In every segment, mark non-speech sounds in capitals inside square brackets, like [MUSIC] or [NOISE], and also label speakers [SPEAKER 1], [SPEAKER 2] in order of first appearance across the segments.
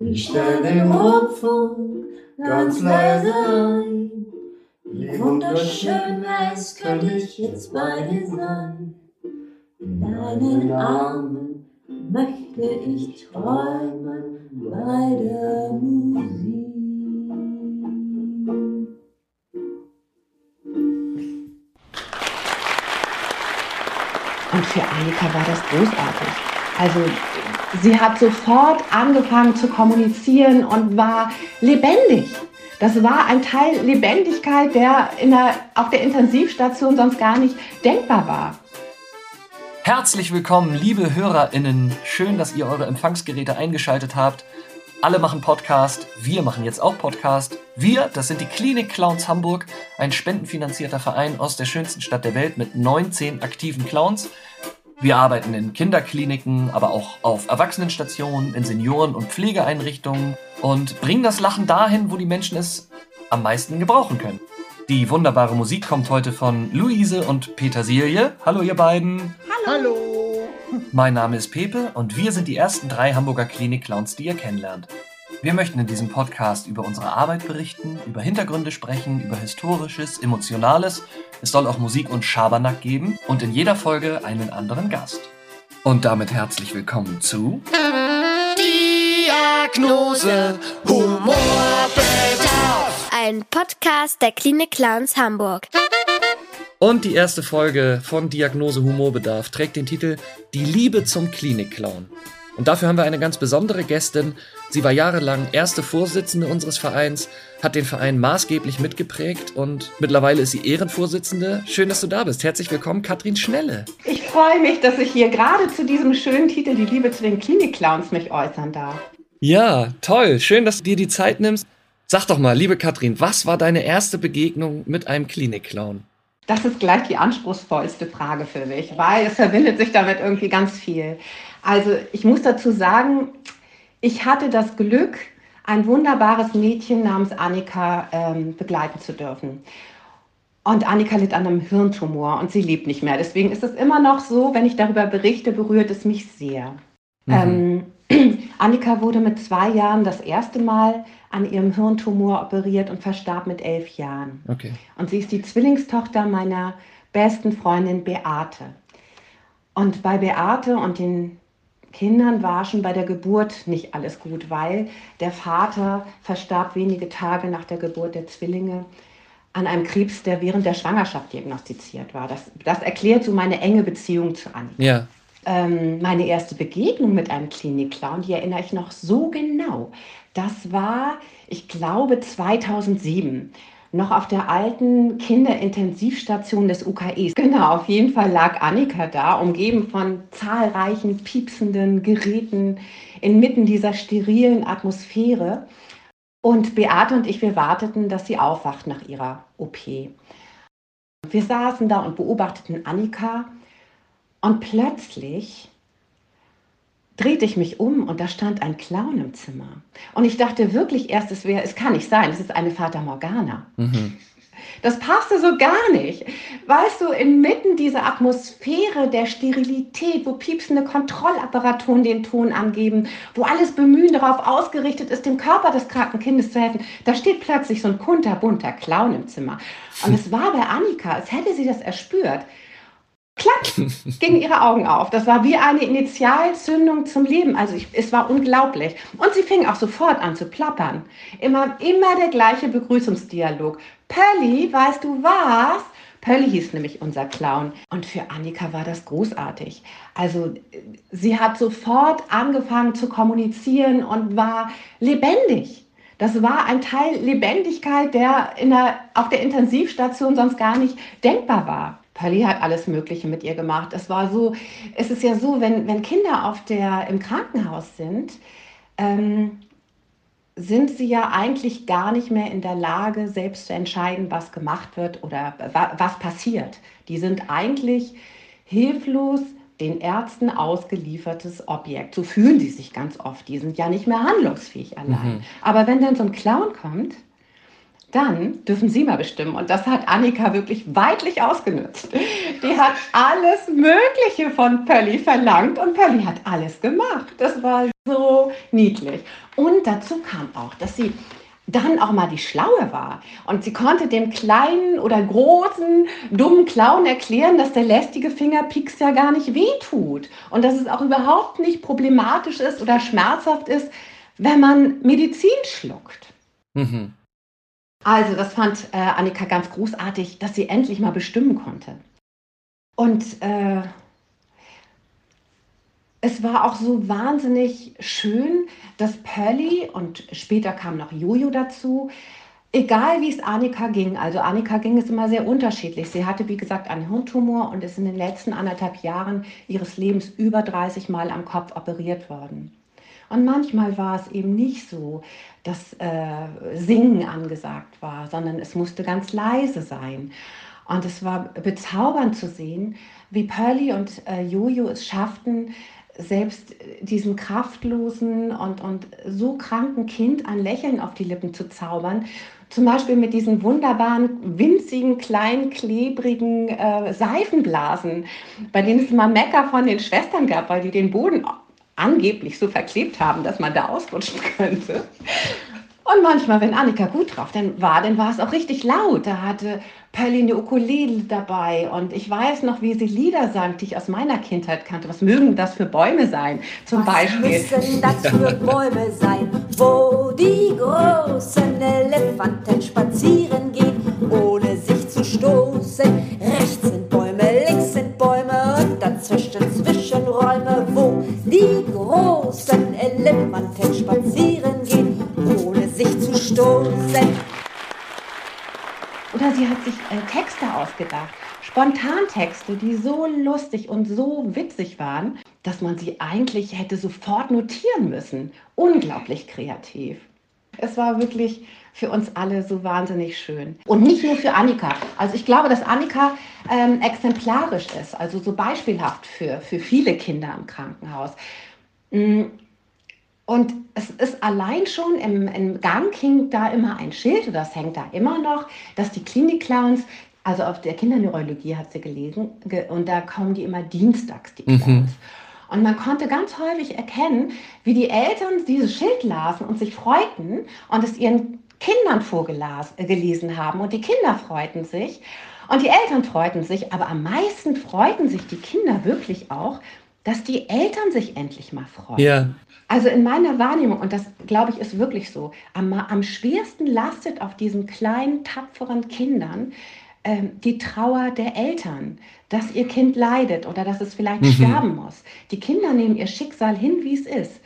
[SPEAKER 1] Ich stell den Rundfunk ganz leise ein. Wie wunderschön wär's, könnte ich jetzt bei dir sein. In deinen Armen möchte ich träumen bei der Musik.
[SPEAKER 2] Und für Annika war das großartig. Also sie hat sofort angefangen zu kommunizieren und war lebendig. Das war ein Teil Lebendigkeit, der, in der auf der Intensivstation sonst gar nicht denkbar war.
[SPEAKER 3] Herzlich willkommen, liebe HörerInnen. Schön, dass ihr eure Empfangsgeräte eingeschaltet habt. Alle machen Podcast, wir machen jetzt auch Podcast. Wir, das sind die Klinik Clowns Hamburg, ein spendenfinanzierter Verein aus der schönsten Stadt der Welt mit 19 aktiven Clowns. Wir arbeiten in Kinderkliniken, aber auch auf Erwachsenenstationen, in Senioren- und Pflegeeinrichtungen und bringen das Lachen dahin, wo die Menschen es am meisten gebrauchen können. Die wunderbare Musik kommt heute von Luise und Petersilie. Hallo ihr beiden.
[SPEAKER 4] Hallo.
[SPEAKER 3] Mein Name ist Pepe und wir sind die ersten drei Hamburger Klinik-Clowns, die ihr kennenlernt. Wir möchten in diesem Podcast über unsere Arbeit berichten, über Hintergründe sprechen, über Historisches, Emotionales. Es soll auch Musik und Schabernack geben und in jeder Folge einen anderen Gast. Und damit herzlich willkommen zu
[SPEAKER 4] Diagnose Humorbedarf.
[SPEAKER 5] Ein Podcast der Klinik Clowns Hamburg.
[SPEAKER 3] Und die erste Folge von Diagnose Humorbedarf trägt den Titel Die Liebe zum Klinikclown. Und dafür haben wir eine ganz besondere Gästin. Sie war jahrelang erste Vorsitzende unseres Vereins, hat den Verein maßgeblich mitgeprägt und mittlerweile ist sie Ehrenvorsitzende. Schön, dass du da bist. Herzlich willkommen, Katrin Schnelle.
[SPEAKER 2] Ich freue mich, dass ich hier gerade zu diesem schönen Titel Die Liebe zu den Klinikclowns mich äußern darf.
[SPEAKER 3] Ja, toll. Schön, dass du dir die Zeit nimmst. Sag doch mal, liebe Katrin, was war deine erste Begegnung mit einem Klinikclown?
[SPEAKER 2] Das ist gleich die anspruchsvollste Frage für mich, weil es verbindet sich damit irgendwie ganz viel. Also ich muss dazu sagen, ich hatte das Glück, ein wunderbares Mädchen namens Annika ähm, begleiten zu dürfen. Und Annika litt an einem Hirntumor und sie lebt nicht mehr. Deswegen ist es immer noch so, wenn ich darüber berichte, berührt es mich sehr.
[SPEAKER 3] Mhm.
[SPEAKER 2] Ähm, [CLEARS THROAT] Annika wurde mit zwei Jahren das erste Mal an ihrem Hirntumor operiert und verstarb mit elf Jahren.
[SPEAKER 3] Okay.
[SPEAKER 2] Und sie ist die Zwillingstochter meiner besten Freundin Beate. Und bei Beate und den Kindern war schon bei der Geburt nicht alles gut, weil der Vater verstarb wenige Tage nach der Geburt der Zwillinge an einem Krebs, der während der Schwangerschaft diagnostiziert war. Das, das erklärt so meine enge Beziehung zu Annika.
[SPEAKER 3] Ja.
[SPEAKER 2] Ähm, meine erste Begegnung mit einem Klinikclown, die erinnere ich noch so genau. Das war, ich glaube, 2007 noch auf der alten Kinderintensivstation des UKEs. Genau, auf jeden Fall lag Annika da, umgeben von zahlreichen piepsenden Geräten inmitten dieser sterilen Atmosphäre. Und Beate und ich, wir warteten, dass sie aufwacht nach ihrer OP. Wir saßen da und beobachteten Annika und plötzlich drehte ich mich um und da stand ein Clown im Zimmer. Und ich dachte wirklich erst, es wäre, es kann nicht sein, es ist eine Fata Morgana.
[SPEAKER 3] Mhm.
[SPEAKER 2] Das passte so gar nicht. Weißt du, inmitten dieser Atmosphäre der Sterilität, wo piepsende Kontrollapparaturen den Ton angeben, wo alles Bemühen darauf ausgerichtet ist, dem Körper des kranken Kindes zu helfen, da steht plötzlich so ein kunterbunter Clown im Zimmer. Und es war bei Annika, als hätte sie das erspürt. Klack, gingen ihre Augen auf. Das war wie eine Initialzündung zum Leben. Also ich, es war unglaublich. Und sie fing auch sofort an zu plappern. Immer, immer der gleiche Begrüßungsdialog. Pölli, weißt du was? Pölli hieß nämlich unser Clown. Und für Annika war das großartig. Also sie hat sofort angefangen zu kommunizieren und war lebendig. Das war ein Teil Lebendigkeit, der, in der auf der Intensivstation sonst gar nicht denkbar war. Pali hat alles Mögliche mit ihr gemacht. Es war so, es ist ja so, wenn, wenn Kinder auf der, im Krankenhaus sind, ähm, sind sie ja eigentlich gar nicht mehr in der Lage, selbst zu entscheiden, was gemacht wird oder wa was passiert. Die sind eigentlich hilflos den Ärzten ausgeliefertes Objekt. So fühlen sie sich ganz oft. Die sind ja nicht mehr handlungsfähig allein.
[SPEAKER 3] Mhm.
[SPEAKER 2] Aber wenn dann so ein Clown kommt, Dann dürfen Sie mal bestimmen. Und das hat Annika wirklich weitlich ausgenutzt. Die hat alles Mögliche von Pölli verlangt und Pölli hat alles gemacht. Das war so niedlich. Und dazu kam auch, dass sie dann auch mal die Schlaue war. Und sie konnte dem kleinen oder großen, dummen Clown erklären, dass der lästige Fingerpieks ja gar nicht wehtut. Und dass es auch überhaupt nicht problematisch ist oder schmerzhaft ist, wenn man Medizin schluckt. Mhm. Also, das fand äh, Annika ganz großartig, dass sie endlich mal bestimmen konnte. Und äh, es war auch so wahnsinnig schön, dass Pearly und später kam noch Jojo dazu, egal wie es Annika ging, also Annika ging es immer sehr unterschiedlich. Sie hatte, wie gesagt, einen Hirntumor und ist in den letzten anderthalb Jahren ihres Lebens über 30 Mal am Kopf operiert worden. Und manchmal war es eben nicht so, dass äh, Singen angesagt war, sondern es musste ganz leise sein. Und es war bezaubernd zu sehen, wie Pearly und äh, Jojo es schafften, selbst diesem kraftlosen und, und so kranken Kind ein Lächeln auf die Lippen zu zaubern. Zum Beispiel mit diesen wunderbaren, winzigen, kleinen, klebrigen äh, Seifenblasen, bei denen es immer Mecker von den Schwestern gab, weil die den Boden angeblich so verklebt haben, dass man da ausrutschen könnte. Und manchmal, wenn Annika gut drauf dann war, dann war es auch richtig laut. Da hatte Pearly eine Ukulele dabei und ich weiß noch, wie sie Lieder sang, die ich aus meiner Kindheit kannte. Was mögen das für Bäume sein? Zum
[SPEAKER 1] Was
[SPEAKER 2] Beispiel.
[SPEAKER 1] müssen das für Bäume sein, wo die großen Elefanten spazieren gehen, ohne sich zu stoßen? Rechts sind Bäume, links sind Bäume und dazwischen Zwischenräume, wo die großen Elefanten spazieren gehen, ohne sich zu stoßen.
[SPEAKER 2] Oder sie hat sich äh, Texte ausgedacht. Spontantexte, die so lustig und so witzig waren, dass man sie eigentlich hätte sofort notieren müssen. Unglaublich kreativ. Es war wirklich für uns alle so wahnsinnig schön. Und nicht nur für Annika. Also ich glaube, dass Annika ähm, exemplarisch ist, also so beispielhaft für, für viele Kinder im Krankenhaus. Mm, und es ist allein schon im, im Gang hing da immer ein Schild, das hängt da immer noch, dass die Klinik-Clowns, also auf der Kinderneurologie hat sie gelesen, ge, und da kommen die immer dienstags, die Clowns. Mhm. Und man konnte ganz häufig erkennen, wie die Eltern dieses Schild lasen und sich freuten und es ihren Kindern vorgelesen haben. Und die Kinder freuten sich und die Eltern freuten sich, aber am meisten freuten sich die Kinder wirklich auch, dass die Eltern sich endlich mal freuen. Ja. Also in meiner Wahrnehmung, und das glaube ich ist wirklich so, am, am schwersten lastet auf diesen kleinen, tapferen Kindern ähm, die Trauer der Eltern, dass ihr Kind leidet oder dass es vielleicht mhm. sterben muss. Die Kinder nehmen ihr Schicksal hin, wie es ist.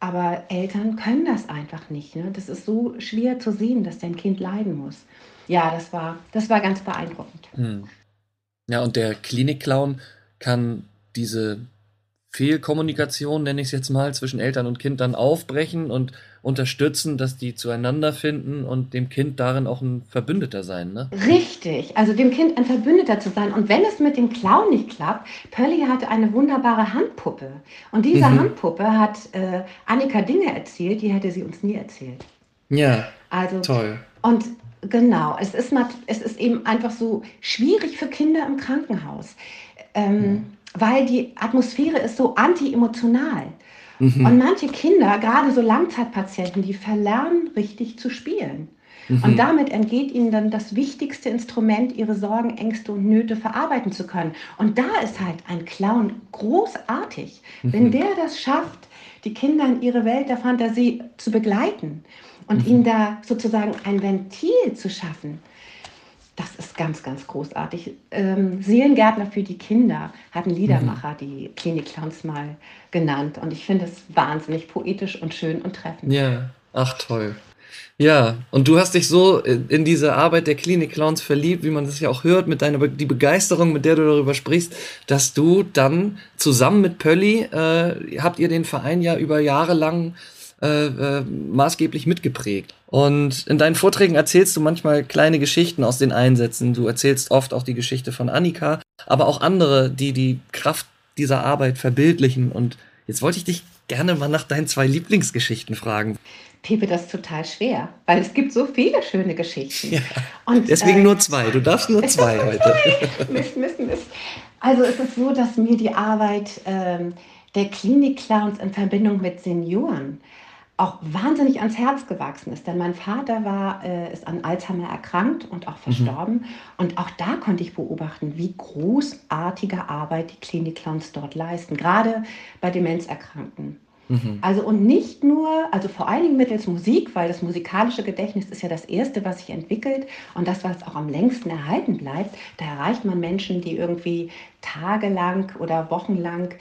[SPEAKER 2] Aber Eltern können das einfach nicht. Ne? Das ist so schwer zu sehen, dass dein Kind leiden muss. Ja, das war, das war ganz beeindruckend.
[SPEAKER 3] Hm. Ja, und der Klinikclown kann diese Fehlkommunikation, nenne ich es jetzt mal, zwischen Eltern und Kind dann aufbrechen und unterstützen, dass die zueinander finden und dem Kind darin auch ein Verbündeter sein, ne?
[SPEAKER 2] Richtig, also dem Kind ein Verbündeter zu sein. Und wenn es mit dem Clown nicht klappt, Pearly hatte eine wunderbare Handpuppe. Und diese mhm. Handpuppe hat äh, Annika Dinge erzählt, die hätte sie uns nie erzählt.
[SPEAKER 3] Ja, also, toll.
[SPEAKER 2] Und genau, es ist, es ist eben einfach so schwierig für Kinder im Krankenhaus. Ähm, mhm weil die Atmosphäre ist so anti-emotional. Mhm. Und manche Kinder, gerade so Langzeitpatienten, die verlernen richtig zu spielen. Mhm. Und damit entgeht ihnen dann das wichtigste Instrument, ihre Sorgen, Ängste und Nöte verarbeiten zu können. Und da ist halt ein Clown großartig, mhm. wenn der das schafft, die Kinder in ihre Welt der Fantasie zu begleiten und mhm. ihnen da sozusagen ein Ventil zu schaffen das ist ganz, ganz großartig. Ähm, Seelengärtner für die Kinder hatten Liedermacher, mhm. die Klinik-Clowns mal genannt. Und ich finde es wahnsinnig poetisch und schön und treffend.
[SPEAKER 3] Ja, ach toll. Ja, und du hast dich so in diese Arbeit der Klinik-Clowns verliebt, wie man das ja auch hört, mit deiner die Begeisterung, mit der du darüber sprichst, dass du dann zusammen mit Pölli, äh, habt ihr den Verein ja über Jahre lang äh, äh, maßgeblich mitgeprägt. Und in deinen Vorträgen erzählst du manchmal kleine Geschichten aus den Einsätzen. Du erzählst oft auch die Geschichte von Annika, aber auch andere, die die Kraft dieser Arbeit verbildlichen. Und jetzt wollte ich dich gerne mal nach deinen zwei Lieblingsgeschichten fragen.
[SPEAKER 2] Pepe, das ist total schwer, weil es gibt so viele schöne Geschichten.
[SPEAKER 3] Ja. Und, Deswegen äh, nur zwei. Du darfst nur [LAUGHS] zwei heute.
[SPEAKER 2] Mist, Mist, Mist. Also es ist so, dass mir die Arbeit ähm, der Klinik-Clowns in Verbindung mit Senioren auch wahnsinnig ans Herz gewachsen ist. Denn mein Vater war, äh, ist an Alzheimer erkrankt und auch verstorben. Mhm. Und auch da konnte ich beobachten, wie großartige Arbeit die Klinik-Clowns dort leisten, gerade bei Demenzerkrankten. Mhm. Also und nicht nur, also vor allen Dingen mittels Musik, weil das musikalische Gedächtnis ist ja das Erste, was sich entwickelt und das, was auch am längsten erhalten bleibt. Da erreicht man Menschen, die irgendwie tagelang oder wochenlang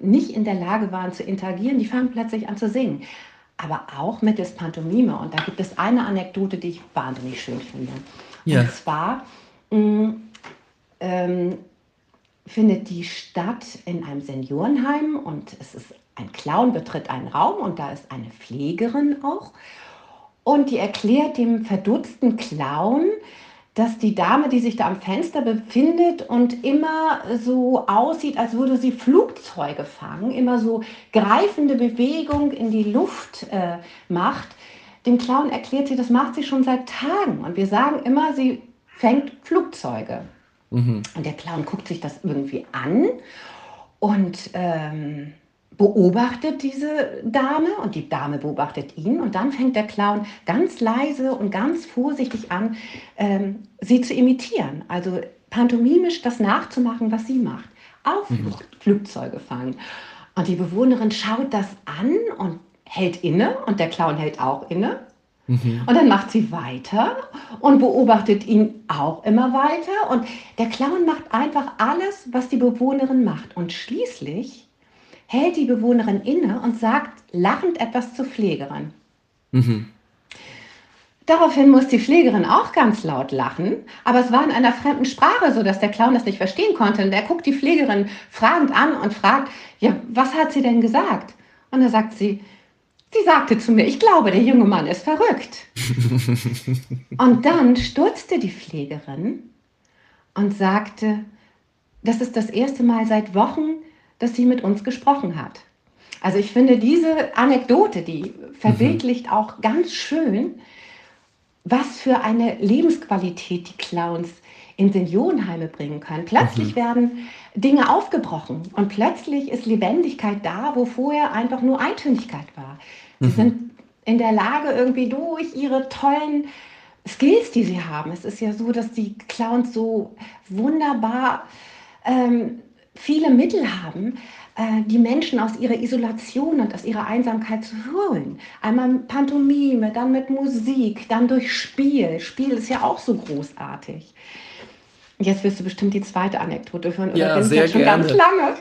[SPEAKER 2] nicht in der Lage waren zu interagieren, die fangen plötzlich an zu singen. Aber auch mittels Pantomime. Und da gibt es eine Anekdote, die ich wahnsinnig schön finde. Ja. Und zwar mh, mm, ähm, findet die statt in einem Seniorenheim und es ist ein Clown betritt einen Raum und da ist eine Pflegerin auch. Und die erklärt dem verdutzten Clown, dass die Dame, die sich da am Fenster befindet und immer so aussieht, als würde sie Flugzeuge fangen, immer so greifende Bewegung in die Luft äh, macht, dem Clown erklärt sie, das macht sie schon seit Tagen. Und wir sagen immer, sie fängt Flugzeuge. Mhm. Und der Clown guckt sich das irgendwie an und ähm, beobachtet diese Dame und die Dame beobachtet ihn und dann fängt der Clown ganz leise und ganz vorsichtig an, ähm, sie zu imitieren. Also pantomimisch das nachzumachen, was sie macht. Auf mhm. Flugzeuge fangen. Und die Bewohnerin schaut das an und hält inne und der Clown hält auch inne. Mhm. Und dann macht sie weiter und beobachtet ihn auch immer weiter. Und der Clown macht einfach alles, was die Bewohnerin macht. Und schließlich hält die Bewohnerin inne und sagt lachend etwas zur Pflegerin. Mhm. Daraufhin muss die Pflegerin auch ganz laut lachen, aber es war in einer fremden Sprache, sodass der Clown das nicht verstehen konnte. Und er guckt die Pflegerin fragend an und fragt, ja, was hat sie denn gesagt? Und da sagt sie, sie sagte zu mir, ich glaube, der junge Mann ist verrückt. [LAUGHS] und dann sturzte die Pflegerin und sagte, das ist das erste Mal seit Wochen, dass sie mit uns gesprochen hat. Also ich finde diese Anekdote, die verbildlicht mhm. auch ganz schön, was für eine Lebensqualität die Clowns in Seniorenheime bringen können. Plötzlich mhm. werden Dinge aufgebrochen und plötzlich ist Lebendigkeit da, wo vorher einfach nur Eintönigkeit war. Sie mhm. sind in der Lage, irgendwie durch ihre tollen Skills, die sie haben. Es ist ja so, dass die Clowns so wunderbar ähm, viele Mittel haben, äh, die Menschen aus ihrer Isolation und aus ihrer Einsamkeit zu holen. Einmal Pantomime, dann mit Musik, dann durch Spiel. Spiel ist ja auch so großartig. Jetzt wirst du bestimmt die zweite Anekdote hören.
[SPEAKER 3] Oder ja, sehr schon
[SPEAKER 2] gerne. ganz lange.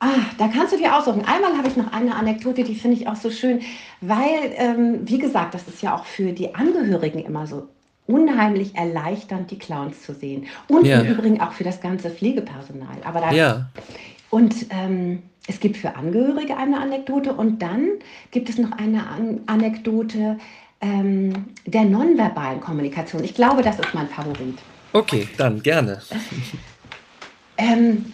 [SPEAKER 2] Ah, da kannst du dir aussuchen. Einmal habe ich noch eine Anekdote, die finde ich auch so schön, weil, ähm, wie gesagt, das ist ja auch für die Angehörigen immer so unheimlich erleichternd, die Clowns zu sehen. Und ja. im Übrigen auch für das ganze Pflegepersonal. Aber da,
[SPEAKER 3] ja.
[SPEAKER 2] Und ähm, es gibt für Angehörige eine Anekdote und dann gibt es noch eine An Anekdote ähm, der nonverbalen Kommunikation. Ich glaube, das ist mein Favorit.
[SPEAKER 3] Okay, dann gerne.
[SPEAKER 2] ähm,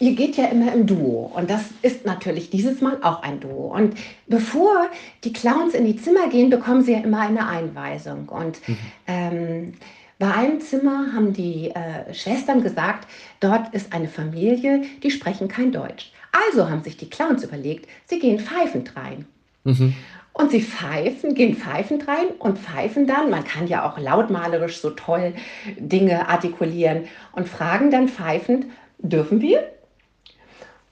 [SPEAKER 2] ihr geht ja immer im Duo und das ist natürlich dieses Mal auch ein Duo. Und bevor die Clowns in die Zimmer gehen, bekommen sie ja immer eine Einweisung. Und mhm. ähm, bei einem Zimmer haben die äh, Schwestern gesagt, dort ist eine Familie, die sprechen kein Deutsch. Also haben sich die Clowns überlegt, sie gehen pfeifend rein. Mhm. Und sie pfeifen, gehen pfeifend rein und pfeifen dann, man kann ja auch lautmalerisch so toll Dinge artikulieren und fragen dann pfeifend, dürfen wir?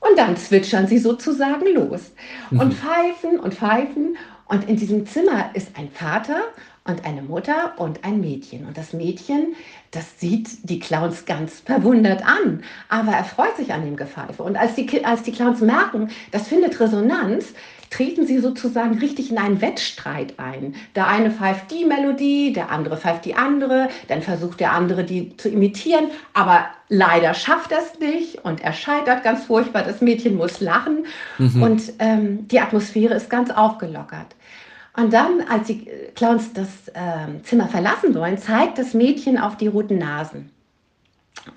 [SPEAKER 2] Und dann zwitschern sie sozusagen los und mhm. pfeifen und pfeifen. Und in diesem Zimmer ist ein Vater und eine Mutter und ein Mädchen. Und das Mädchen, das sieht die Clowns ganz verwundert an, aber er freut sich an dem Gepfeife. Und als die, als die Clowns merken, das findet Resonanz, treten sie sozusagen richtig in einen Wettstreit ein. Der eine pfeift die Melodie, der andere pfeift die andere, dann versucht der andere die zu imitieren, aber leider schafft er es nicht und er scheitert ganz furchtbar. Das Mädchen muss lachen mhm. und ähm, die Atmosphäre ist ganz aufgelockert. Und dann, als die Clowns das äh, Zimmer verlassen wollen, zeigt das Mädchen auf die roten Nasen.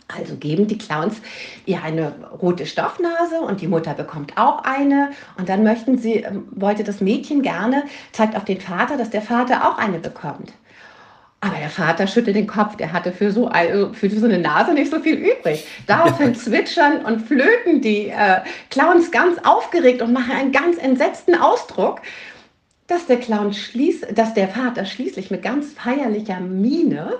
[SPEAKER 2] Also geben die Clowns ihr eine rote Stoffnase und die Mutter bekommt auch eine. Und dann möchten sie, ähm, wollte das Mädchen gerne, zeigt auf den Vater, dass der Vater auch eine bekommt. Aber der Vater schüttelt den Kopf, der hatte für so, eine, für so eine Nase nicht so viel übrig. Daraufhin [LAUGHS] zwitschern und flöten die äh, Clowns ganz aufgeregt und machen einen ganz entsetzten Ausdruck dass der Clown schließ, dass der Vater schließlich mit ganz feierlicher Miene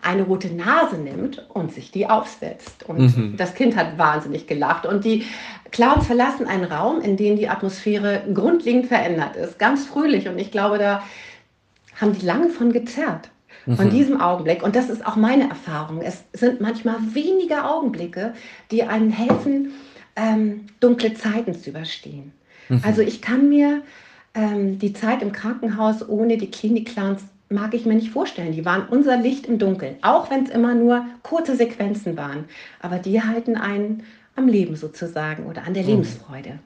[SPEAKER 2] eine rote Nase nimmt und sich die aufsetzt. Und mhm. das Kind hat wahnsinnig gelacht. Und die Clowns verlassen einen Raum, in dem die Atmosphäre grundlegend verändert ist. Ganz fröhlich. Und ich glaube, da haben die lange von gezerrt. Von mhm. diesem Augenblick. Und das ist auch meine Erfahrung. Es sind manchmal wenige Augenblicke, die einem helfen, ähm, dunkle Zeiten zu überstehen. Mhm. Also ich kann mir ähm, die Zeit im Krankenhaus ohne die Klinik-Clowns mag ich mir nicht vorstellen. Die waren unser Licht im Dunkeln, auch wenn es immer nur kurze Sequenzen waren. Aber die halten einen am Leben sozusagen oder an der mhm. Lebensfreude.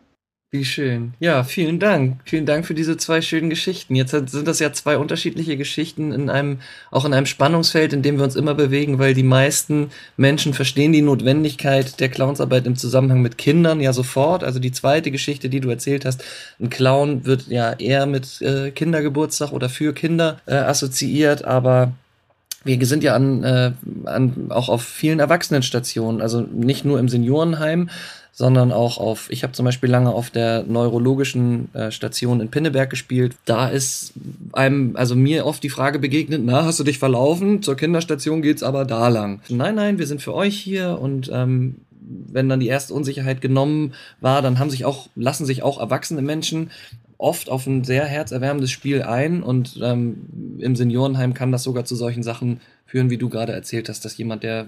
[SPEAKER 3] Wie schön. Ja, vielen Dank. Vielen Dank für diese zwei schönen Geschichten. Jetzt sind das ja zwei unterschiedliche Geschichten in einem, auch in einem Spannungsfeld, in dem wir uns immer bewegen, weil die meisten Menschen verstehen die Notwendigkeit der Clownsarbeit im Zusammenhang mit Kindern ja sofort. Also die zweite Geschichte, die du erzählt hast, ein Clown wird ja eher mit äh, Kindergeburtstag oder für Kinder äh, assoziiert, aber wir sind ja an, äh, an auch auf vielen Erwachsenenstationen, also nicht nur im Seniorenheim, sondern auch auf, ich habe zum Beispiel lange auf der neurologischen äh, Station in Pinneberg gespielt. Da ist einem, also mir oft die Frage begegnet, na, hast du dich verlaufen? Zur Kinderstation geht's aber da lang. Nein, nein, wir sind für euch hier und ähm, wenn dann die erste Unsicherheit genommen war, dann haben sich auch, lassen sich auch erwachsene Menschen oft auf ein sehr herzerwärmendes Spiel ein und ähm, im Seniorenheim kann das sogar zu solchen Sachen führen, wie du gerade erzählt hast, dass jemand, der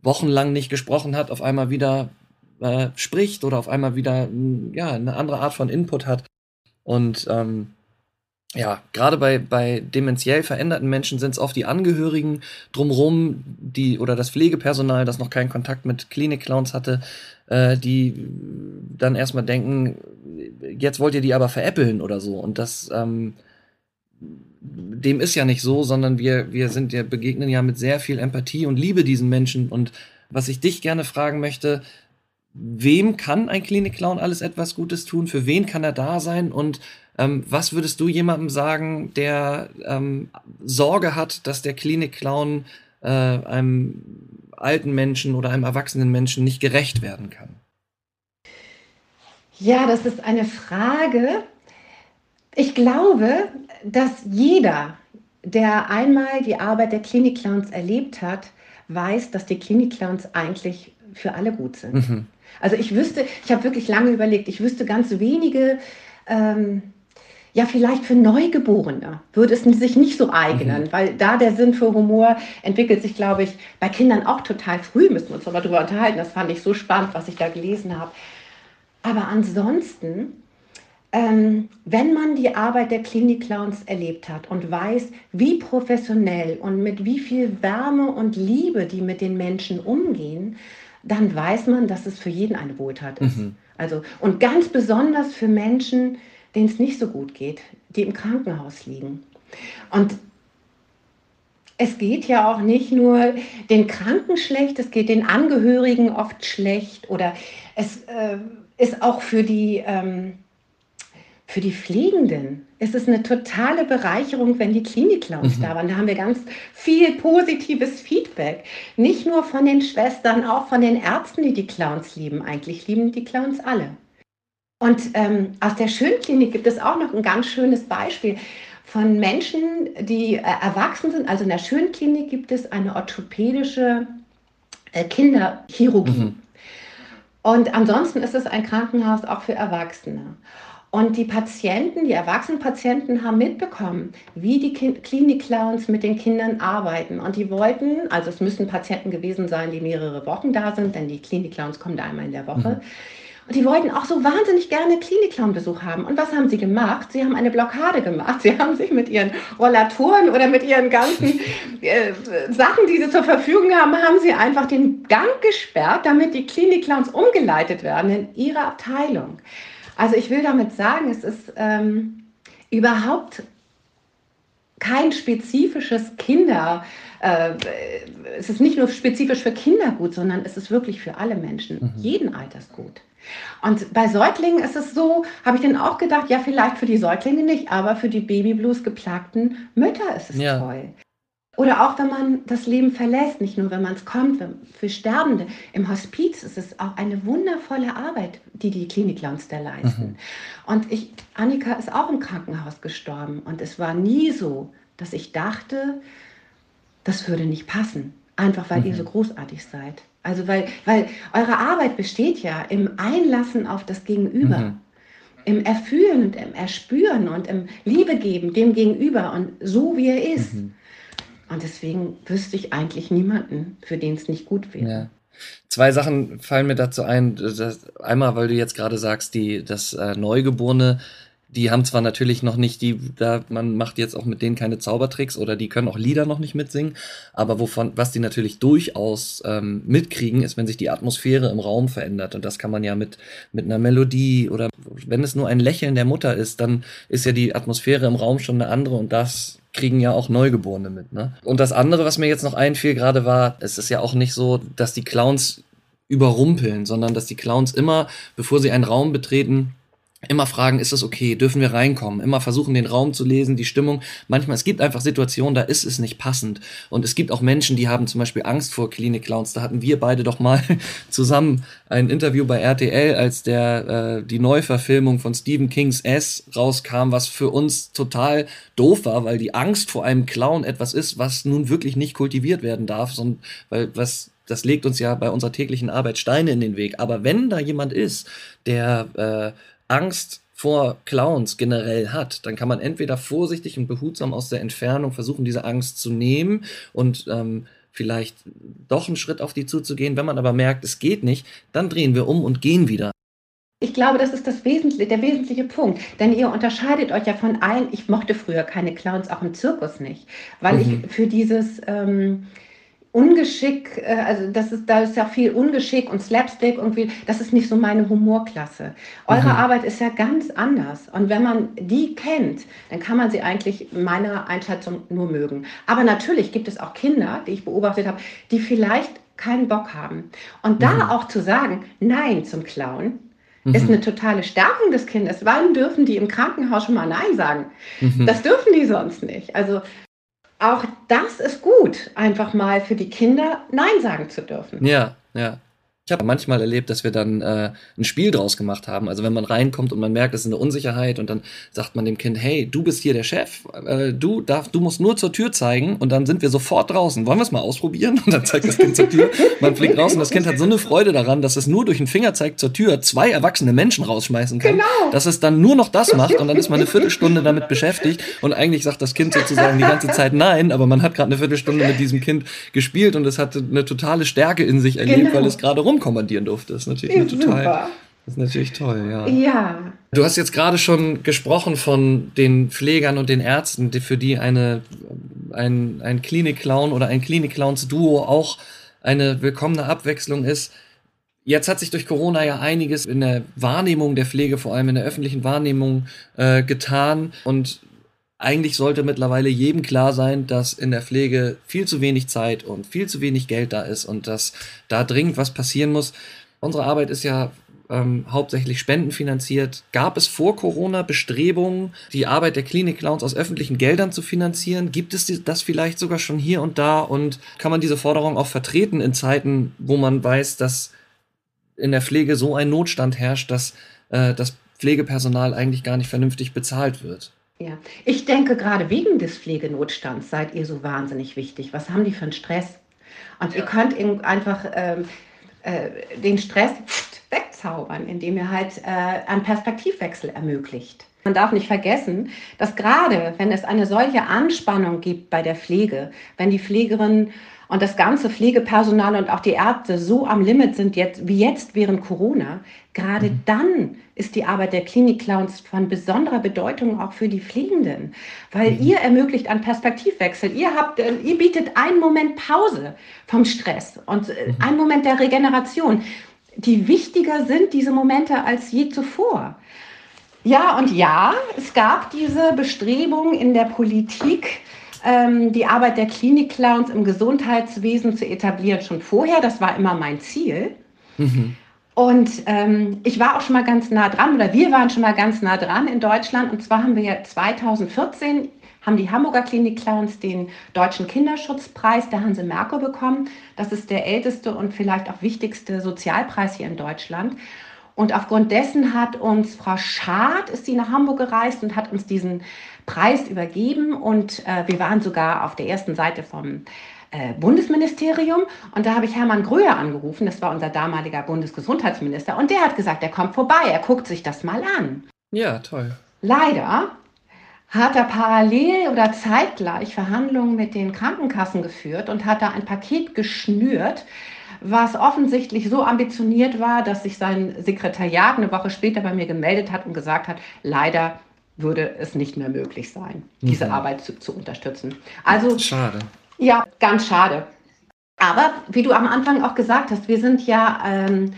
[SPEAKER 3] wochenlang nicht gesprochen hat, auf einmal wieder äh, spricht oder auf einmal wieder ja, eine andere Art von Input hat. Und ähm, ja, gerade bei, bei dementiell veränderten Menschen sind es oft die Angehörigen drumherum, die oder das Pflegepersonal, das noch keinen Kontakt mit Klinik-Clowns hatte, äh, die dann erstmal denken, jetzt wollt ihr die aber veräppeln oder so. Und das ähm, dem ist ja nicht so, sondern wir, wir sind ja, begegnen ja mit sehr viel Empathie und Liebe diesen Menschen. Und was ich dich gerne fragen möchte, wem kann ein Klinik-Clown alles etwas Gutes tun? Für wen kann er da sein? Und ähm, was würdest du jemandem sagen, der ähm, Sorge hat, dass der Klinik-Clown äh, einem alten Menschen oder einem erwachsenen Menschen nicht gerecht werden kann?
[SPEAKER 2] Ja, das ist eine Frage. Ich glaube, dass jeder, der einmal die Arbeit der Klinik-Clowns erlebt hat, weiß, dass die Klinik-Clowns eigentlich für alle gut sind. Mhm. Also ich wüsste, ich habe wirklich lange überlegt, ich wüsste ganz wenige, ähm, ja vielleicht für Neugeborene würde es sich nicht so eignen, mhm. weil da der Sinn für Humor entwickelt sich, glaube ich, bei Kindern auch total früh, müssen wir uns aber darüber unterhalten. Das fand ich so spannend, was ich da gelesen habe. Aber ansonsten, ähm, wenn man die Arbeit der Klinik-Clowns erlebt hat und weiß, wie professionell und mit wie viel Wärme und Liebe die mit den Menschen umgehen, dann weiß man, dass es für jeden eine Wohltat ist. Mhm. Also, und ganz besonders für Menschen, denen es nicht so gut geht, die im Krankenhaus liegen. Und es geht ja auch nicht nur den Kranken schlecht, es geht den Angehörigen oft schlecht oder es äh, ist auch für die, ähm, für die Pflegenden es ist eine totale Bereicherung, wenn die Klinik-Clowns mhm. da waren. Da haben wir ganz viel positives Feedback. Nicht nur von den Schwestern, auch von den Ärzten, die die Clowns lieben. Eigentlich lieben die Clowns alle. Und ähm, aus der Schönklinik gibt es auch noch ein ganz schönes Beispiel von Menschen, die äh, erwachsen sind. Also in der Schönklinik gibt es eine orthopädische äh, Kinderchirurgie. Mhm. Und ansonsten ist es ein Krankenhaus auch für Erwachsene. Und die Patienten, die Erwachsenenpatienten haben mitbekommen, wie die Klinik-Clowns mit den Kindern arbeiten. Und die wollten, also es müssen Patienten gewesen sein, die mehrere Wochen da sind, denn die Klinik-Clowns kommen da einmal in der Woche. Mhm. Und die wollten auch so wahnsinnig gerne Klinik-Clown-Besuch haben. Und was haben sie gemacht? Sie haben eine Blockade gemacht. Sie haben sich mit ihren Rollatoren oder mit ihren ganzen äh, Sachen, die sie zur Verfügung haben, haben sie einfach den Gang gesperrt, damit die Klinik-Clowns umgeleitet werden in ihre Abteilung. Also ich will damit sagen, es ist ähm, überhaupt kein spezifisches Kinder, äh, es ist nicht nur spezifisch für Kinder gut, sondern es ist wirklich für alle Menschen, mhm. jeden Alters gut. Und bei Säuglingen ist es so, habe ich dann auch gedacht, ja, vielleicht für die Säuglinge nicht, aber für die Babyblues geplagten Mütter ist es ja. toll. Oder auch wenn man das Leben verlässt, nicht nur wenn man es kommt, für Sterbende. Im Hospiz ist es auch eine wundervolle Arbeit, die die Klinikclowns da leisten. Mhm. Und ich, Annika ist auch im Krankenhaus gestorben und es war nie so, dass ich dachte, das würde nicht passen, einfach weil mhm. ihr so großartig seid. Also weil, weil eure Arbeit besteht ja im Einlassen auf das Gegenüber. Mhm. Im Erfühlen und im Erspüren und im Liebe geben dem Gegenüber und so wie er ist. Mhm. Und deswegen wüsste ich eigentlich niemanden, für den es nicht gut wäre. Ja.
[SPEAKER 3] Zwei Sachen fallen mir dazu ein. Das, einmal, weil du jetzt gerade sagst, die, das äh, Neugeborene die haben zwar natürlich noch nicht die, da man macht jetzt auch mit denen keine Zaubertricks oder die können auch Lieder noch nicht mitsingen, aber wovon, was die natürlich durchaus ähm, mitkriegen, ist, wenn sich die Atmosphäre im Raum verändert. Und das kann man ja mit, mit einer Melodie oder wenn es nur ein Lächeln der Mutter ist, dann ist ja die Atmosphäre im Raum schon eine andere und das kriegen ja auch Neugeborene mit. Ne? Und das andere, was mir jetzt noch einfiel gerade war, es ist ja auch nicht so, dass die Clowns überrumpeln, sondern dass die Clowns immer, bevor sie einen Raum betreten, immer fragen, ist es okay, dürfen wir reinkommen? Immer versuchen, den Raum zu lesen, die Stimmung. Manchmal, es gibt einfach Situationen, da ist es nicht passend. Und es gibt auch Menschen, die haben zum Beispiel Angst vor Klinik-Clowns. Da hatten wir beide doch mal [LAUGHS] zusammen ein Interview bei RTL, als der äh, die Neuverfilmung von Stephen Kings S rauskam, was für uns total doof war, weil die Angst vor einem Clown etwas ist, was nun wirklich nicht kultiviert werden darf, sondern weil was das legt uns ja bei unserer täglichen Arbeit Steine in den Weg. Aber wenn da jemand ist, der äh, Angst vor Clowns generell hat, dann kann man entweder vorsichtig und behutsam aus der Entfernung versuchen, diese Angst zu nehmen und ähm, vielleicht doch einen Schritt auf die zuzugehen. Wenn man aber merkt, es geht nicht, dann drehen wir um und gehen wieder.
[SPEAKER 2] Ich glaube, das ist das Wesentliche, der wesentliche Punkt. Denn ihr unterscheidet euch ja von allen. Ich mochte früher keine Clowns, auch im Zirkus nicht, weil mhm. ich für dieses ähm, Ungeschick, äh, also das ist, da ist ja viel Ungeschick und Slapstick irgendwie, das ist nicht so meine Humorklasse. Eure mhm. Arbeit ist ja ganz anders. Und wenn man die kennt, dann kann man sie eigentlich meiner Einschätzung nur mögen. Aber natürlich gibt es auch Kinder, die ich beobachtet habe, die vielleicht keinen Bock haben. Und da mhm. auch zu sagen, nein zum Clown, mhm. ist eine totale Stärkung des Kindes. Wann dürfen die im Krankenhaus schon mal Nein sagen? Mhm. Das dürfen die sonst nicht. Also auch das ist gut, einfach mal für die Kinder Nein sagen zu dürfen.
[SPEAKER 3] Ja, ja. Ich habe manchmal erlebt, dass wir dann äh, ein Spiel draus gemacht haben. Also wenn man reinkommt und man merkt, es ist eine Unsicherheit und dann sagt man dem Kind, hey, du bist hier der Chef, äh, du darf, du musst nur zur Tür zeigen und dann sind wir sofort draußen. Wollen wir es mal ausprobieren? Und dann zeigt das Kind zur Tür. Man fliegt raus und das Kind hat so eine Freude daran, dass es nur durch den Fingerzeig zur Tür zwei erwachsene Menschen rausschmeißen kann, genau. dass es dann nur noch das macht und dann ist man eine Viertelstunde damit beschäftigt und eigentlich sagt das Kind sozusagen die ganze Zeit nein, aber man hat gerade eine Viertelstunde mit diesem Kind gespielt und es hat eine totale Stärke in sich erlebt, genau. weil es gerade rum rumkommandieren durfte. Das ist natürlich ja, total. Das ist natürlich toll, ja.
[SPEAKER 2] Ja.
[SPEAKER 3] Du hast jetzt gerade schon gesprochen von den Pflegern und den Ärzten, die für die eine, ein, ein Klinik-Clown oder ein Klinik-Clowns-Duo auch eine willkommene Abwechslung ist. Jetzt hat sich durch Corona ja einiges in der Wahrnehmung der Pflege, vor allem in der öffentlichen Wahrnehmung, äh, getan. Und eigentlich sollte mittlerweile jedem klar sein, dass in der Pflege viel zu wenig Zeit und viel zu wenig Geld da ist und dass da dringend was passieren muss. Unsere Arbeit ist ja ähm, hauptsächlich spendenfinanziert. Gab es vor Corona Bestrebungen, die Arbeit der Klinik-Clowns aus öffentlichen Geldern zu finanzieren? Gibt es das vielleicht sogar schon hier und da? Und kann man diese Forderung auch vertreten in Zeiten, wo man weiß, dass in der Pflege so ein Notstand herrscht, dass äh, das Pflegepersonal eigentlich gar nicht vernünftig bezahlt wird?
[SPEAKER 2] Ja, ich denke, gerade wegen des Pflegenotstands seid ihr so wahnsinnig wichtig. Was haben die für einen Stress? Und ja. ihr könnt einfach ähm, äh, den Stress wegzaubern, indem ihr halt äh, einen Perspektivwechsel ermöglicht. Man darf nicht vergessen, dass gerade wenn es eine solche Anspannung gibt bei der Pflege, wenn die Pflegerin und das ganze Pflegepersonal und auch die Ärzte so am Limit sind jetzt, wie jetzt während Corona, gerade mhm. dann ist die Arbeit der Klinik-Clowns von besonderer Bedeutung auch für die Pflegenden, weil mhm. ihr ermöglicht einen Perspektivwechsel. Ihr habt, äh, ihr bietet einen Moment Pause vom Stress und äh, mhm. einen Moment der Regeneration, die wichtiger sind, diese Momente, als je zuvor. Ja und ja, es gab diese Bestrebung in der Politik, ähm, die Arbeit der Klinik-Clowns im Gesundheitswesen zu etablieren, schon vorher. Das war immer mein Ziel. Mhm. Und ähm, ich war auch schon mal ganz nah dran, oder wir waren schon mal ganz nah dran in Deutschland. Und zwar haben wir ja 2014 haben die Hamburger Klinik-Clowns den Deutschen Kinderschutzpreis der Hanse Merkur bekommen. Das ist der älteste und vielleicht auch wichtigste Sozialpreis hier in Deutschland. Und aufgrund dessen hat uns Frau Schad, ist sie nach Hamburg gereist und hat uns diesen Preis übergeben. Und äh, wir waren sogar auf der ersten Seite vom äh, Bundesministerium. Und da habe ich Hermann Gröhe angerufen, das war unser damaliger Bundesgesundheitsminister. Und der hat gesagt, er kommt vorbei, er guckt sich das mal an.
[SPEAKER 3] Ja, toll.
[SPEAKER 2] Leider hat er parallel oder zeitgleich Verhandlungen mit den Krankenkassen geführt und hat da ein Paket geschnürt, was offensichtlich so ambitioniert war, dass sich sein Sekretariat eine Woche später bei mir gemeldet hat und gesagt hat, leider würde es nicht mehr möglich sein, diese mhm. Arbeit zu, zu unterstützen. Also
[SPEAKER 3] schade.
[SPEAKER 2] Ja, ganz schade. Aber wie du am Anfang auch gesagt hast, wir sind ja ähm,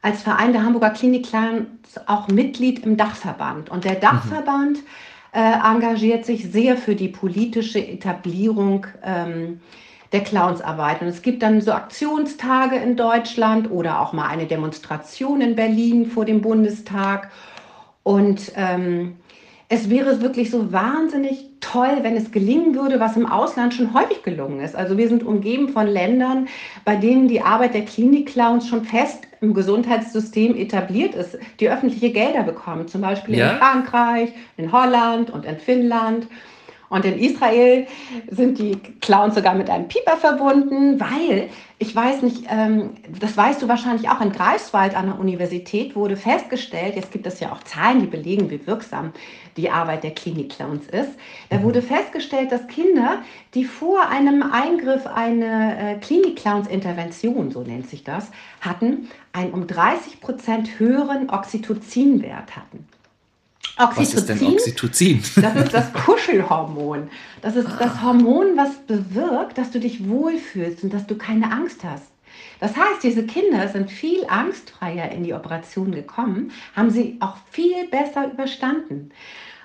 [SPEAKER 2] als Verein der Hamburger Klinik-Clans auch Mitglied im Dachverband. Und der Dachverband mhm engagiert sich sehr für die politische Etablierung ähm, der Clownsarbeit. Und es gibt dann so Aktionstage in Deutschland oder auch mal eine Demonstration in Berlin vor dem Bundestag. Und ähm, es wäre wirklich so wahnsinnig toll, wenn es gelingen würde, was im Ausland schon häufig gelungen ist. Also wir sind umgeben von Ländern, bei denen die Arbeit der Klinik-Clowns schon fest im Gesundheitssystem etabliert ist, die öffentliche Gelder bekommen, zum Beispiel ja? in Frankreich, in Holland und in Finnland. Und in Israel sind die Clowns sogar mit einem Pieper verbunden, weil, ich weiß nicht, ähm, das weißt du wahrscheinlich auch, in Greifswald an der Universität wurde festgestellt, jetzt gibt es ja auch Zahlen, die belegen, wie wirksam die Arbeit der Klinik-Clowns ist. Da mhm. wurde festgestellt, dass Kinder, die vor einem Eingriff eine äh, Klinik-Clowns-Intervention, so nennt sich das, hatten, einen um 30 Prozent höheren Oxytocinwert hatten.
[SPEAKER 3] Oxytocin, was ist denn Oxytocin?
[SPEAKER 2] Das ist das Kuschelhormon. Das ist das Hormon, was bewirkt, dass du dich wohlfühlst und dass du keine Angst hast. Das heißt, diese Kinder sind viel angstfreier in die Operation gekommen, haben sie auch viel besser überstanden.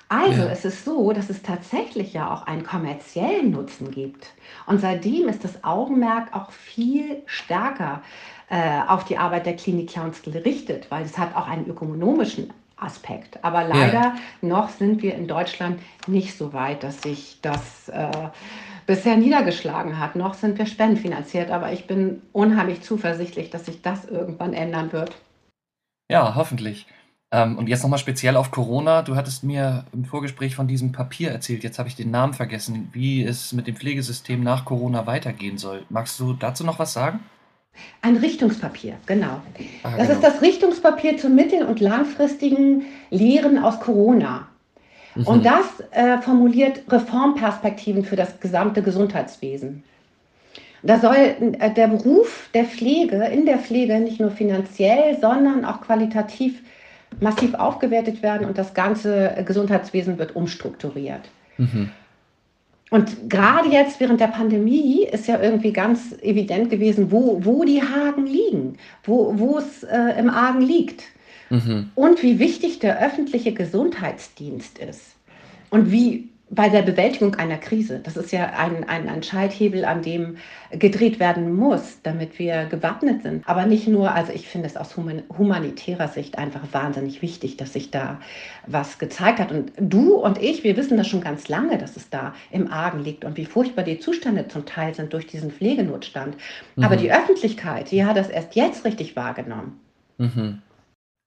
[SPEAKER 2] Also ja. es ist so, dass es tatsächlich ja auch einen kommerziellen Nutzen gibt. Und seitdem ist das Augenmerk auch viel stärker äh, auf die Arbeit der Klinik-Clowns gerichtet, weil es hat auch einen ökonomischen Aspekt. Aber leider ja. noch sind wir in Deutschland nicht so weit, dass sich das äh, bisher niedergeschlagen hat. Noch sind wir spendenfinanziert, aber ich bin unheimlich zuversichtlich, dass sich das irgendwann ändern wird.
[SPEAKER 3] Ja, hoffentlich. Ähm, und jetzt nochmal speziell auf Corona. Du hattest mir im Vorgespräch von diesem Papier erzählt. Jetzt habe ich den Namen vergessen, wie es mit dem Pflegesystem nach Corona weitergehen soll. Magst du dazu noch was sagen?
[SPEAKER 2] Ein Richtungspapier, genau. Ah, das genau. ist das Richtungspapier zum mittel- und langfristigen Lehren aus Corona. Mhm. Und das äh, formuliert Reformperspektiven für das gesamte Gesundheitswesen. Da soll äh, der Beruf der Pflege, in der Pflege nicht nur finanziell, sondern auch qualitativ massiv aufgewertet werden und das ganze Gesundheitswesen wird umstrukturiert. Mhm. Und gerade jetzt während der Pandemie ist ja irgendwie ganz evident gewesen, wo, wo die Haken liegen, wo, wo es äh, im Argen liegt. Mhm. Und wie wichtig der öffentliche Gesundheitsdienst ist. Und wie bei der Bewältigung einer Krise. Das ist ja ein, ein, ein Schalthebel, an dem gedreht werden muss, damit wir gewappnet sind. Aber nicht nur, also ich finde es aus humanitärer Sicht einfach wahnsinnig wichtig, dass sich da was gezeigt hat. Und du und ich, wir wissen das schon ganz lange, dass es da im Argen liegt und wie furchtbar die Zustände zum Teil sind durch diesen Pflegenotstand. Mhm. Aber die Öffentlichkeit, die hat das erst jetzt richtig wahrgenommen.
[SPEAKER 3] Mhm.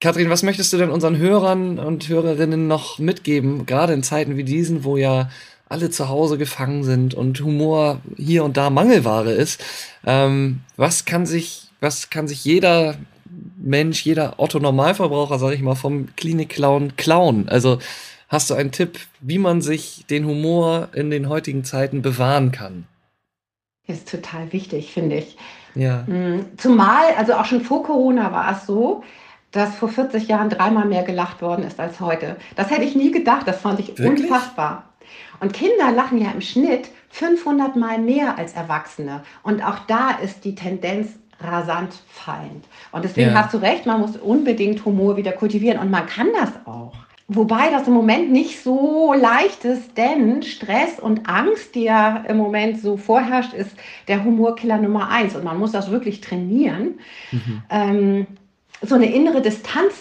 [SPEAKER 3] Kathrin, was möchtest du denn unseren Hörern und Hörerinnen noch mitgeben, gerade in Zeiten wie diesen, wo ja alle zu Hause gefangen sind und Humor hier und da Mangelware ist? Ähm, was kann sich, was kann sich jeder Mensch, jeder Otto Normalverbraucher, sage ich mal, vom Klinik-Clown klauen? Also hast du einen Tipp, wie man sich den Humor in den heutigen Zeiten bewahren kann?
[SPEAKER 2] Ist total wichtig, finde ich. Ja. Mm, zumal, also auch schon vor Corona war es so, dass vor 40 Jahren dreimal mehr gelacht worden ist als heute. Das hätte ich nie gedacht, das fand ich Wirklich? unfassbar. Und Kinder lachen ja im Schnitt 500 Mal mehr als Erwachsene. Und auch da ist die Tendenz rasant fallend. Und deswegen ja. hast du recht, man muss unbedingt Humor wieder kultivieren. Und man kann das auch. Wobei das im Moment nicht so leicht ist, denn Stress und Angst, die ja im Moment so vorherrscht, ist der Humorkiller Nummer eins. Und man muss das wirklich trainieren, mhm. ähm, so eine innere Distanz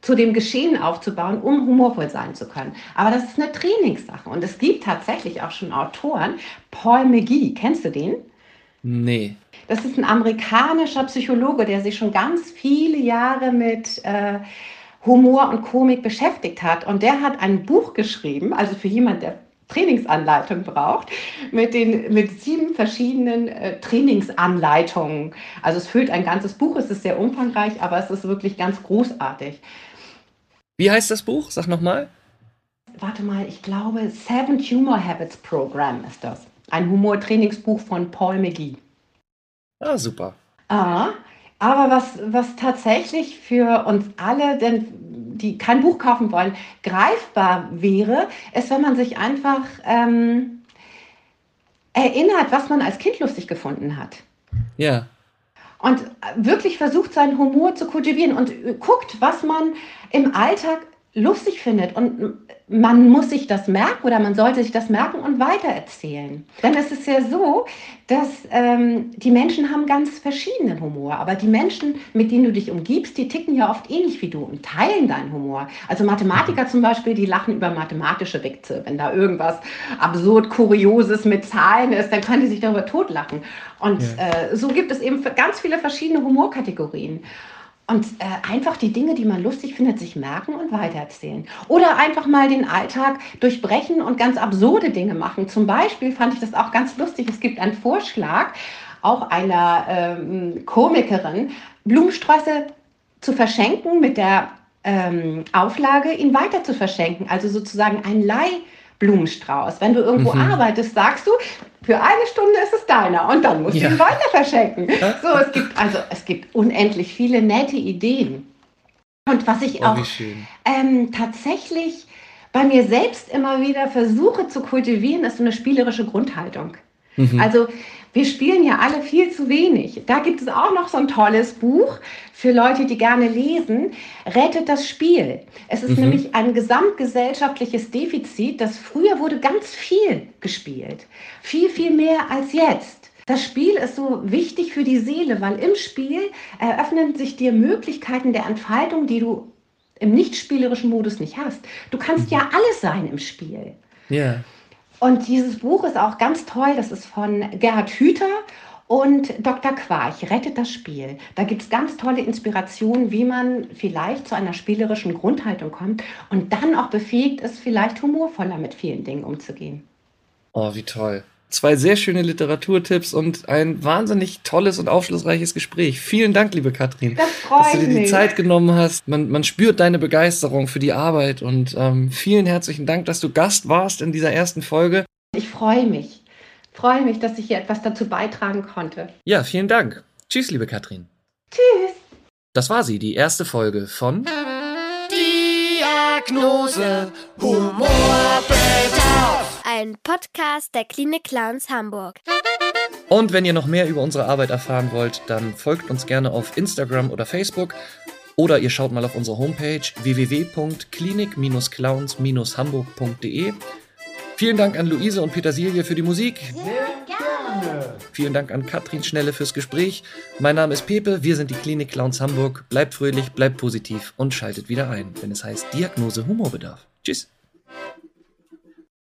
[SPEAKER 2] zu dem Geschehen aufzubauen, um humorvoll sein zu können. Aber das ist eine Trainingssache. Und es gibt tatsächlich auch schon Autoren. Paul McGee, kennst du den?
[SPEAKER 3] Nee.
[SPEAKER 2] Das ist ein amerikanischer Psychologe, der sich schon ganz viele Jahre mit äh, Humor und Komik beschäftigt hat. Und der hat ein Buch geschrieben, also für jemand, der Trainingsanleitung braucht, mit, den, mit sieben verschiedenen äh, Trainingsanleitungen. Also es füllt ein ganzes Buch, es ist sehr umfangreich, aber es ist wirklich ganz großartig.
[SPEAKER 3] Wie heißt das Buch? Sag nochmal.
[SPEAKER 2] Warte mal, ich glaube, Seven Humor Habits Program ist das. Ein Humortrainingsbuch von Paul McGee.
[SPEAKER 3] Ah, super.
[SPEAKER 2] Ah, aber was, was tatsächlich für uns alle, denn die kein Buch kaufen wollen, greifbar wäre, ist, wenn man sich einfach ähm, erinnert, was man als Kind lustig gefunden hat.
[SPEAKER 3] Ja.
[SPEAKER 2] Und wirklich versucht, seinen Humor zu kultivieren und guckt, was man im Alltag lustig findet. Und man muss sich das merken oder man sollte sich das merken und weitererzählen. Denn es ist ja so, dass ähm, die Menschen haben ganz verschiedenen Humor, aber die Menschen, mit denen du dich umgibst, die ticken ja oft ähnlich wie du und teilen deinen Humor. Also Mathematiker zum Beispiel, die lachen über mathematische Witze. Wenn da irgendwas absurd Kurioses mit Zahlen ist, dann können die sich darüber totlachen. Und ja. äh, so gibt es eben ganz viele verschiedene Humorkategorien. Und äh, einfach die Dinge, die man lustig findet, sich merken und weitererzählen. Oder einfach mal den Alltag durchbrechen und ganz absurde Dinge machen. Zum Beispiel fand ich das auch ganz lustig. Es gibt einen Vorschlag, auch einer ähm, Komikerin, Blumensträuße zu verschenken mit der ähm, Auflage, ihn weiter zu verschenken. Also sozusagen ein Leihblumenstrauß. Wenn du irgendwo mhm. arbeitest, sagst du, für eine Stunde ist es deiner und dann musst ja. du ihn weiter verschenken. So, es gibt also es gibt unendlich viele nette Ideen. Und was ich oh, auch ähm, tatsächlich bei mir selbst immer wieder versuche zu kultivieren, ist so eine spielerische Grundhaltung. Mhm. Also wir spielen ja alle viel zu wenig. Da gibt es auch noch so ein tolles Buch für Leute, die gerne lesen. Rettet das Spiel. Es ist mhm. nämlich ein gesamtgesellschaftliches Defizit, das früher wurde ganz viel gespielt. Viel, viel mehr als jetzt. Das Spiel ist so wichtig für die Seele, weil im Spiel eröffnen sich dir Möglichkeiten der Entfaltung, die du im nicht spielerischen Modus nicht hast. Du kannst mhm. ja alles sein im Spiel.
[SPEAKER 3] Ja.
[SPEAKER 2] Und dieses Buch ist auch ganz toll. Das ist von Gerhard Hüther und Dr. Quarch, Rettet das Spiel. Da gibt es ganz tolle Inspirationen, wie man vielleicht zu einer spielerischen Grundhaltung kommt und dann auch befähigt ist, vielleicht humorvoller mit vielen Dingen umzugehen.
[SPEAKER 3] Oh, wie toll zwei sehr schöne Literaturtipps und ein wahnsinnig tolles und aufschlussreiches Gespräch. Vielen Dank, liebe Katrin,
[SPEAKER 2] das freut
[SPEAKER 3] dass du dir die mich. Zeit genommen hast. Man, man spürt deine Begeisterung für die Arbeit und ähm, vielen herzlichen Dank, dass du Gast warst in dieser ersten Folge.
[SPEAKER 2] Ich freue mich. Freue mich, dass ich hier etwas dazu beitragen konnte.
[SPEAKER 3] Ja, vielen Dank. Tschüss, liebe Katrin.
[SPEAKER 2] Tschüss.
[SPEAKER 3] Das war sie, die erste Folge von
[SPEAKER 5] Diagnose Humorbedarf ein Podcast der Klinik Clowns Hamburg.
[SPEAKER 3] Und wenn ihr noch mehr über unsere Arbeit erfahren wollt, dann folgt uns gerne auf Instagram oder Facebook oder ihr schaut mal auf unsere Homepage www.klinik-clowns-hamburg.de. Vielen Dank an Luise und Petersilie für die Musik.
[SPEAKER 1] Sehr gerne.
[SPEAKER 3] Vielen Dank an Katrin Schnelle fürs Gespräch. Mein Name ist Pepe, wir sind die Klinik Clowns Hamburg. Bleibt fröhlich, bleibt positiv und schaltet wieder ein, wenn es heißt Diagnose Humorbedarf. Tschüss.